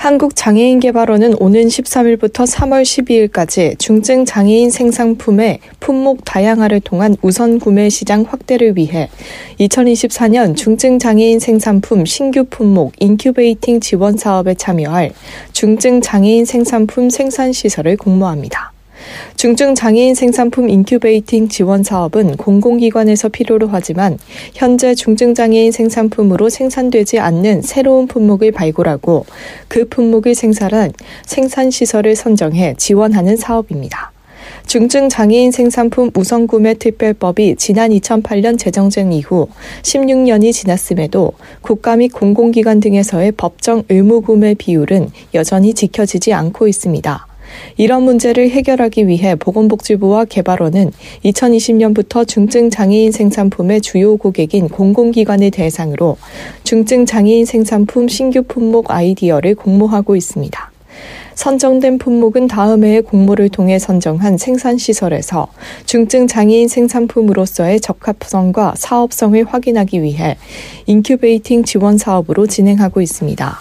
한국장애인개발원은 오는 13일부터 3월 12일까지 중증 장애인 생산품의 품목 다양화를 통한 우선 구매 시장 확대를 위해 2024년 중증 장애인 생산품 신규 품목 incubating 지원 사업에 참여할 중증 장애인 생산품 생산 시설을 공모합니다. 중증 장애인 생산품 incubating 지원 사업은 공공기관에서 필요로 하지만 현재 중증 장애인 생산품으로 생산되지 않는 새로운 품목을 발굴하고 그 품목을 생산한 생산 시설을 선정해 지원하는 사업입니다. 중증 장애인 생산품 우선 구매 특별법이 지난 2008년 제정된 이후 16년이 지났음에도 국가 및 공공기관 등에서의 법정 의무 구매 비율은 여전히 지켜지지 않고 있습니다. 이런 문제를 해결하기 위해 보건복지부와 개발원은 2020년부터 중증 장애인 생산품의 주요 고객인 공공기관을 대상으로 중증 장애인 생산품 신규 품목 아이디어를 공모하고 있습니다. 선정된 품목은 다음 해에 공모를 통해 선정한 생산시설에서 중증 장애인 생산품으로서의 적합성과 사업성을 확인하기 위해 incubating 지원 사업으로 진행하고 있습니다.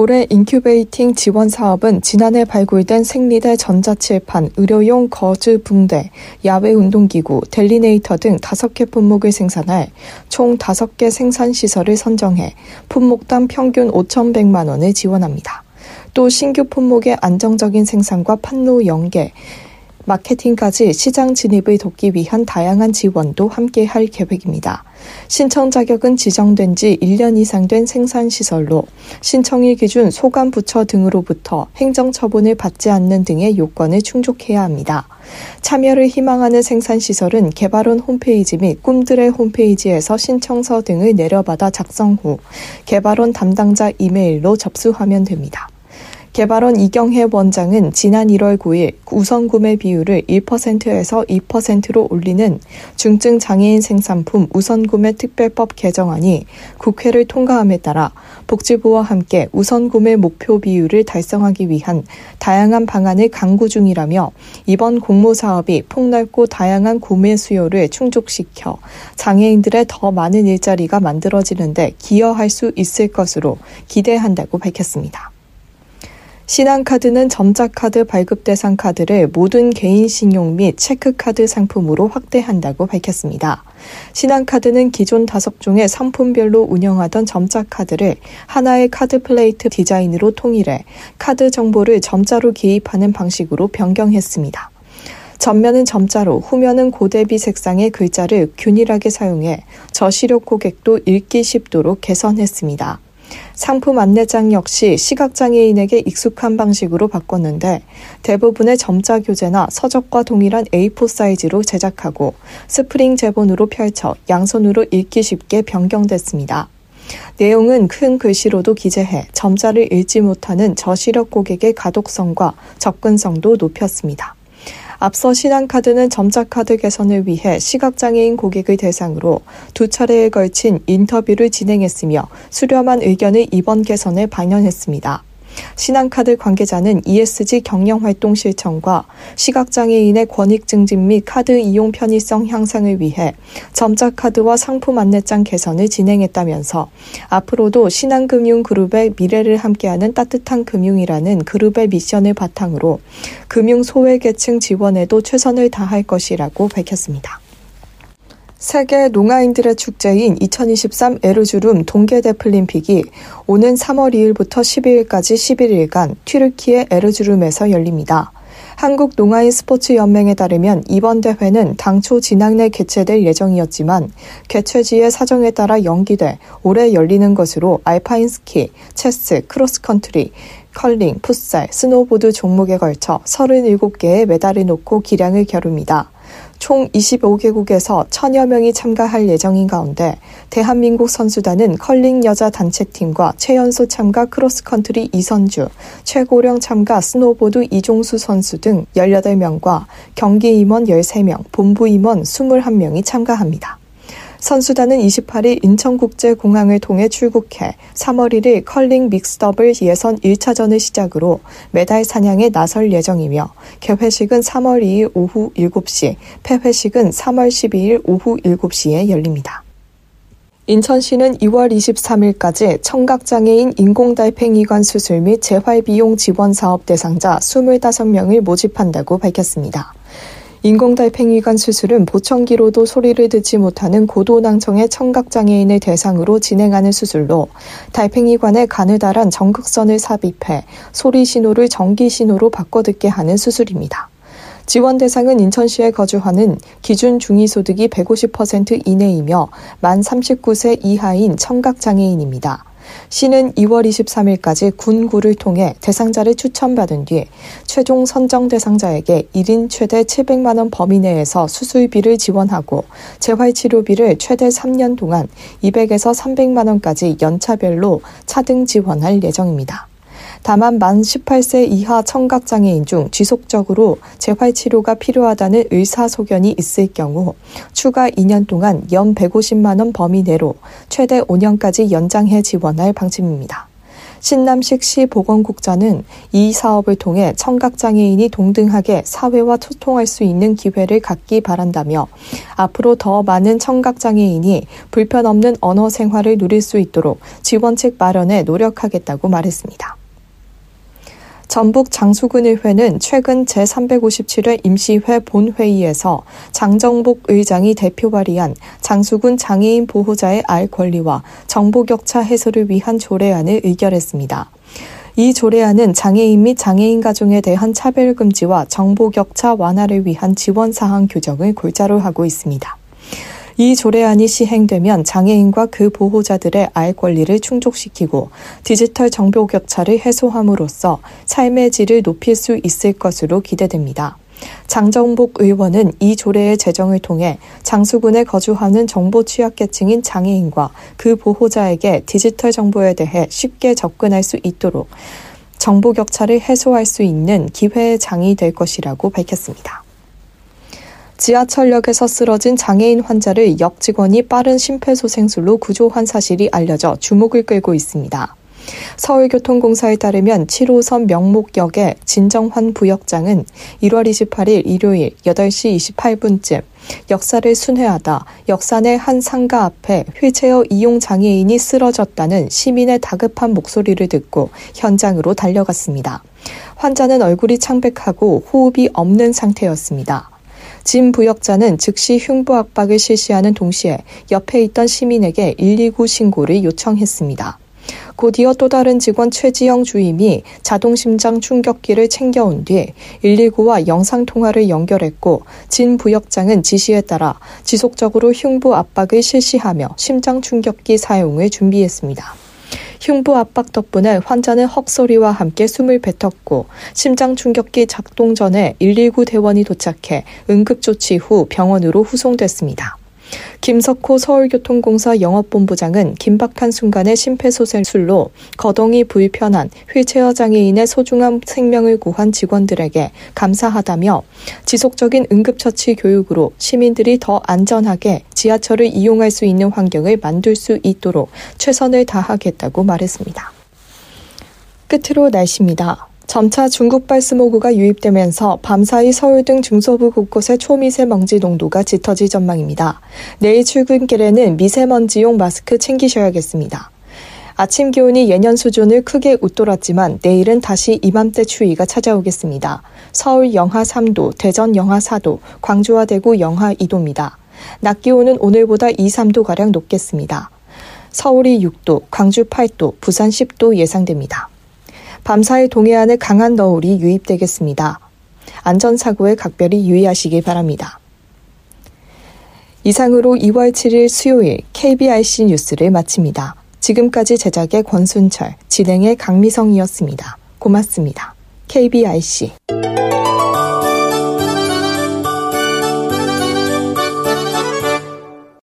올해 incubating 지원 사업은 지난해 발굴된 생리대 전자칠판, 의료용 거즈 붕대, 야외 운동기구, delineator 등 5개 품목을 생산할 총 5개 생산 시설을 선정해 품목당 평균 5,100만 원을 지원합니다. 또 신규 품목의 안정적인 생산과 판로 연계, 마케팅까지 시장 진입을 돕기 위한 다양한 지원도 함께 할 계획입니다. 신청 자격은 지정된 지 1년 이상 된 생산시설로 신청일 기준 소관부처 등으로부터 행정처분을 받지 않는 등의 요건을 충족해야 합니다. 참여를 희망하는 생산시설은 개발원 홈페이지 및 꿈들의 홈페이지에서 신청서 등을 내려받아 작성 후 개발원 담당자 이메일로 접수하면 됩니다. 개발원 이경혜 원장은 지난 1월 9일 우선 구매 비율을 1%에서 2%로 올리는 중증 장애인 생산품 우선 구매 특별법 개정안이 국회를 통과함에 따라 복지부와 함께 우선 구매 목표 비율을 달성하기 위한 다양한 방안을 강구 중이라며 이번 공모 사업이 폭넓고 다양한 구매 수요를 충족시켜 장애인들의 더 많은 일자리가 만들어지는데 기여할 수 있을 것으로 기대한다고 밝혔습니다. 신한카드는 점자카드 발급 대상 카드를 모든 개인 신용 및 체크카드 상품으로 확대한다고 밝혔습니다. 신한카드는 기존 다섯 종의 상품별로 운영하던 점자카드를 하나의 카드 플레이트 디자인으로 통일해 카드 정보를 점자로 기입하는 방식으로 변경했습니다. 전면은 점자로 후면은 고대비 색상의 글자를 균일하게 사용해 저시력 고객도 읽기 쉽도록 개선했습니다. 상품 안내장 역시 시각장애인에게 익숙한 방식으로 바꿨는데 대부분의 점자 교재나 서적과 동일한 A4 사이즈로 제작하고 스프링 제본으로 펼쳐 양손으로 읽기 쉽게 변경됐습니다. 내용은 큰 글씨로도 기재해 점자를 읽지 못하는 저시력 고객의 가독성과 접근성도 높였습니다. 앞서 신한카드는 점자카드 개선을 위해 시각장애인 고객을 대상으로 두 차례에 걸친 인터뷰를 진행했으며 수렴한 의견을 이번 개선에 반영했습니다. 신한카드 관계자는 ESG 경영 활동 실천과 시각장애인의 권익 증진 및 카드 이용 편의성 향상을 위해 점자 카드와 상품 안내장 개선을 진행했다면서 앞으로도 신한금융그룹의 미래를 함께하는 따뜻한 금융이라는 그룹의 미션을 바탕으로 금융 소외계층 지원에도 최선을 다할 것이라고 밝혔습니다. 세계 농아인들의 축제인 2023 에르주름 동계 데플림픽이 오는 3월 2일부터 12일까지 11일간 튀르키의 에르주름에서 열립니다. 한국 농아인 스포츠 연맹에 따르면 이번 대회는 당초 진학내 개최될 예정이었지만 개최지의 사정에 따라 연기돼 올해 열리는 것으로 알파인 스키, 체스, 크로스컨트리, 컬링, 풋살, 스노보드 종목에 걸쳐 37개의 메달을 놓고 기량을 겨룹니다. 총 25개국에서 천여 명이 참가할 예정인 가운데 대한민국 선수단은 컬링 여자 단체팀과 최연소 참가 크로스컨트리 이선주, 최고령 참가 스노보드 이종수 선수 등 18명과 경기 임원 13명, 본부 임원 21명이 참가합니다. 선수단은 28일 인천국제공항을 통해 출국해 3월 1일 컬링 mixed double 예선 1차전을 시작으로 메달 사냥에 나설 예정이며 개회식은 3월 2일 오후 7시, 폐회식은 3월 12일 오후 7시에 열립니다. 인천시는 2월 23일까지 청각장애인 인공달팽이관 수술 및 재활비용 지원 사업 대상자 25명을 모집한다고 밝혔습니다. 인공달팽이관 수술은 보청기로도 소리를 듣지 못하는 고도낭청의 청각장애인을 대상으로 진행하는 수술로 달팽이관에 가느다란 전극선을 삽입해 소리 신호를 전기 신호로 바꿔 듣게 하는 수술입니다. 지원 대상은 인천시에 거주하는 기준 중위소득이 150% 이내이며 만 39세 이하인 청각장애인입니다. 시는 2월 23일까지 군구를 통해 대상자를 추천받은 뒤 최종 선정 대상자에게 1인 최대 700만 원 범위 내에서 수술비를 지원하고 재활치료비를 최대 3년 동안 200에서 300만 원까지 연차별로 차등 지원할 예정입니다. 다만 만 18세 이하 청각장애인 중 지속적으로 재활 치료가 필요하다는 의사소견이 있을 경우 추가 2년 동안 연 150만 원 범위 내로 최대 5년까지 연장해 지원할 방침입니다. 신남식 시 보건국장은 이 사업을 통해 청각장애인이 동등하게 사회와 소통할 수 있는 기회를 갖기 바란다며 앞으로 더 많은 청각장애인이 불편 없는 언어 생활을 누릴 수 있도록 지원책 마련에 노력하겠다고 말했습니다. 전북 장수군의회는 최근 제357회 임시회 본회의에서 장정복 의장이 대표 발의한 장수군 장애인 보호자의 알 권리와 정보격차 해소를 위한 조례안을 의결했습니다. 이 조례안은 장애인 및 장애인 가족에 대한 차별 금지와 정보 격차 완화를 위한 지원 사항 규정을 골자로 하고 있습니다. 이 조례안이 시행되면 장애인과 그 보호자들의 알 권리를 충족시키고 디지털 정보 격차를 해소함으로써 삶의 질을 높일 수 있을 것으로 기대됩니다. 장정복 의원은 이 조례의 제정을 통해 장수군에 거주하는 정보 취약계층인 장애인과 그 보호자에게 디지털 정보에 대해 쉽게 접근할 수 있도록 정보 격차를 해소할 수 있는 기회의 장이 될 것이라고 밝혔습니다. 지하철역에서 쓰러진 장애인 환자를 역 직원이 빠른 심폐소생술로 구조한 사실이 알려져 주목을 끌고 있습니다. 서울교통공사에 따르면 7호선 명목역의 진정환 부역장은 1월 28일 일요일 8시 28분쯤 역사를 순회하다 내한 상가 앞에 휠체어 이용 장애인이 쓰러졌다는 시민의 다급한 목소리를 듣고 현장으로 달려갔습니다. 환자는 얼굴이 창백하고 호흡이 없는 상태였습니다. 진 부역자는 즉시 흉부 압박을 실시하는 동시에 옆에 있던 시민에게 119 신고를 요청했습니다. 곧이어 또 다른 직원 최지영 주임이 자동심장 충격기를 챙겨온 뒤 119와 영상통화를 연결했고 진 부역장은 지시에 따라 지속적으로 흉부 압박을 실시하며 심장 충격기 사용을 준비했습니다. 흉부 압박 덕분에 환자는 헉소리와 함께 숨을 뱉었고 심장 충격기 작동 전에 119 대원이 도착해 응급조치 후 병원으로 후송됐습니다. 김석호 서울교통공사 영업본부장은 긴박한 순간에 심폐소생술로 거동이 불편한 휠체어 장애인의 소중한 생명을 구한 직원들에게 감사하다며 지속적인 응급처치 교육으로 시민들이 더 안전하게 지하철을 이용할 수 있는 환경을 만들 수 있도록 최선을 다하겠다고 말했습니다. 끝으로 날씨입니다. 점차 중국발 스모그가 유입되면서 밤사이 서울 등 중서부 곳곳의 초미세먼지 농도가 짙어질 전망입니다. 내일 출근길에는 미세먼지용 마스크 챙기셔야겠습니다. 아침 기온이 예년 수준을 크게 웃돌았지만 내일은 다시 이맘때 추위가 찾아오겠습니다. 서울 영하 3도, 대전 영하 4도, 광주와 대구 영하 2도입니다. 낮 기온은 오늘보다 2, 3도가량 높겠습니다. 서울이 6도, 광주 8도, 부산 10도 예상됩니다. 밤사이 동해안에 강한 너울이 유입되겠습니다. 안전사고에 각별히 유의하시기 바랍니다. 이상으로 2월 7일 수요일 KBRC 뉴스를 마칩니다. 지금까지 제작의 권순철, 진행의 강미성이었습니다. 고맙습니다. KBRC